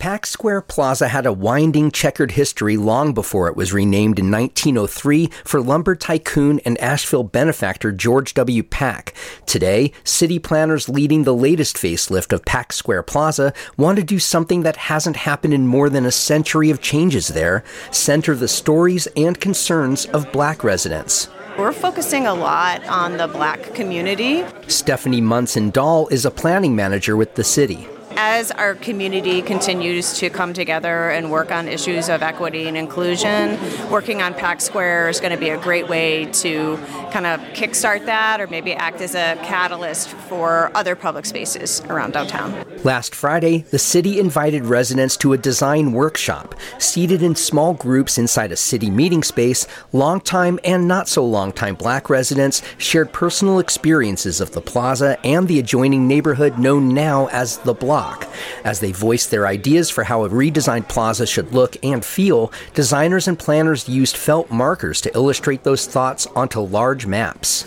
Pack Square Plaza had a winding, checkered history long before it was renamed in 1903 for lumber tycoon and Asheville benefactor George W. Pack. Today, city planners leading the latest facelift of Pack Square Plaza want to do something that hasn't happened in more than a century of changes there center the stories and concerns of black residents. We're focusing a lot on the black community. Stephanie Monson Dahl is a planning manager with the city as our community continues to come together and work on issues of equity and inclusion, working on Pack Square is going to be a great way to kind of kickstart that or maybe act as a catalyst for other public spaces around downtown. Last Friday, the city invited residents to a design workshop. Seated in small groups inside a city meeting space, longtime and not so longtime black residents shared personal experiences of the plaza and the adjoining neighborhood known now as the block. As they voiced their ideas for how a redesigned plaza should look and feel, designers and planners used felt markers to illustrate those thoughts onto large maps.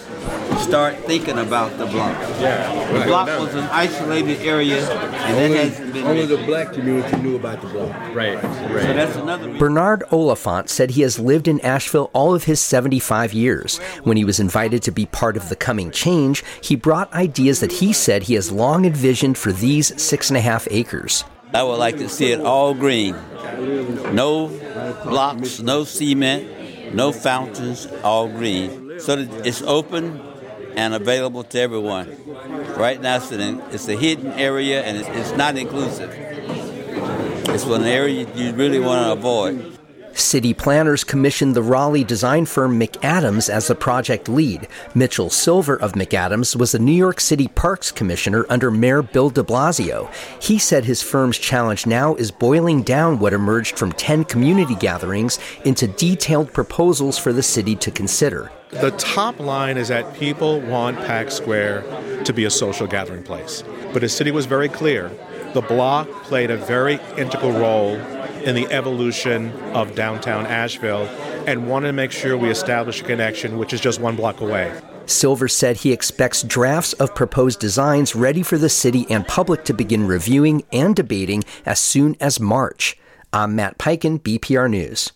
Start thinking about the block. Yeah, the block was an isolated area, and only, that has been only the black community knew about the block. Right, right. So that's another. Reason. Bernard Oliphant said he has lived in Asheville all of his 75 years. When he was invited to be part of the coming change, he brought ideas that he said he has long envisioned for these six and a half acres. I would like to see it all green. No blocks, no cement, no fountains, all green. So that it's open and available to everyone. Right now, it's, an, it's a hidden area and it's, it's not inclusive. It's one area you really want to avoid. City planners commissioned the Raleigh design firm McAdams as the project lead. Mitchell Silver of McAdams was the New York City Parks Commissioner under Mayor Bill de Blasio. He said his firm's challenge now is boiling down what emerged from 10 community gatherings into detailed proposals for the city to consider. The top line is that people want Pack Square to be a social gathering place. But the city was very clear. The block played a very integral role in the evolution of downtown Asheville and wanted to make sure we establish a connection, which is just one block away. Silver said he expects drafts of proposed designs ready for the city and public to begin reviewing and debating as soon as March. I'm Matt Peiken, BPR News.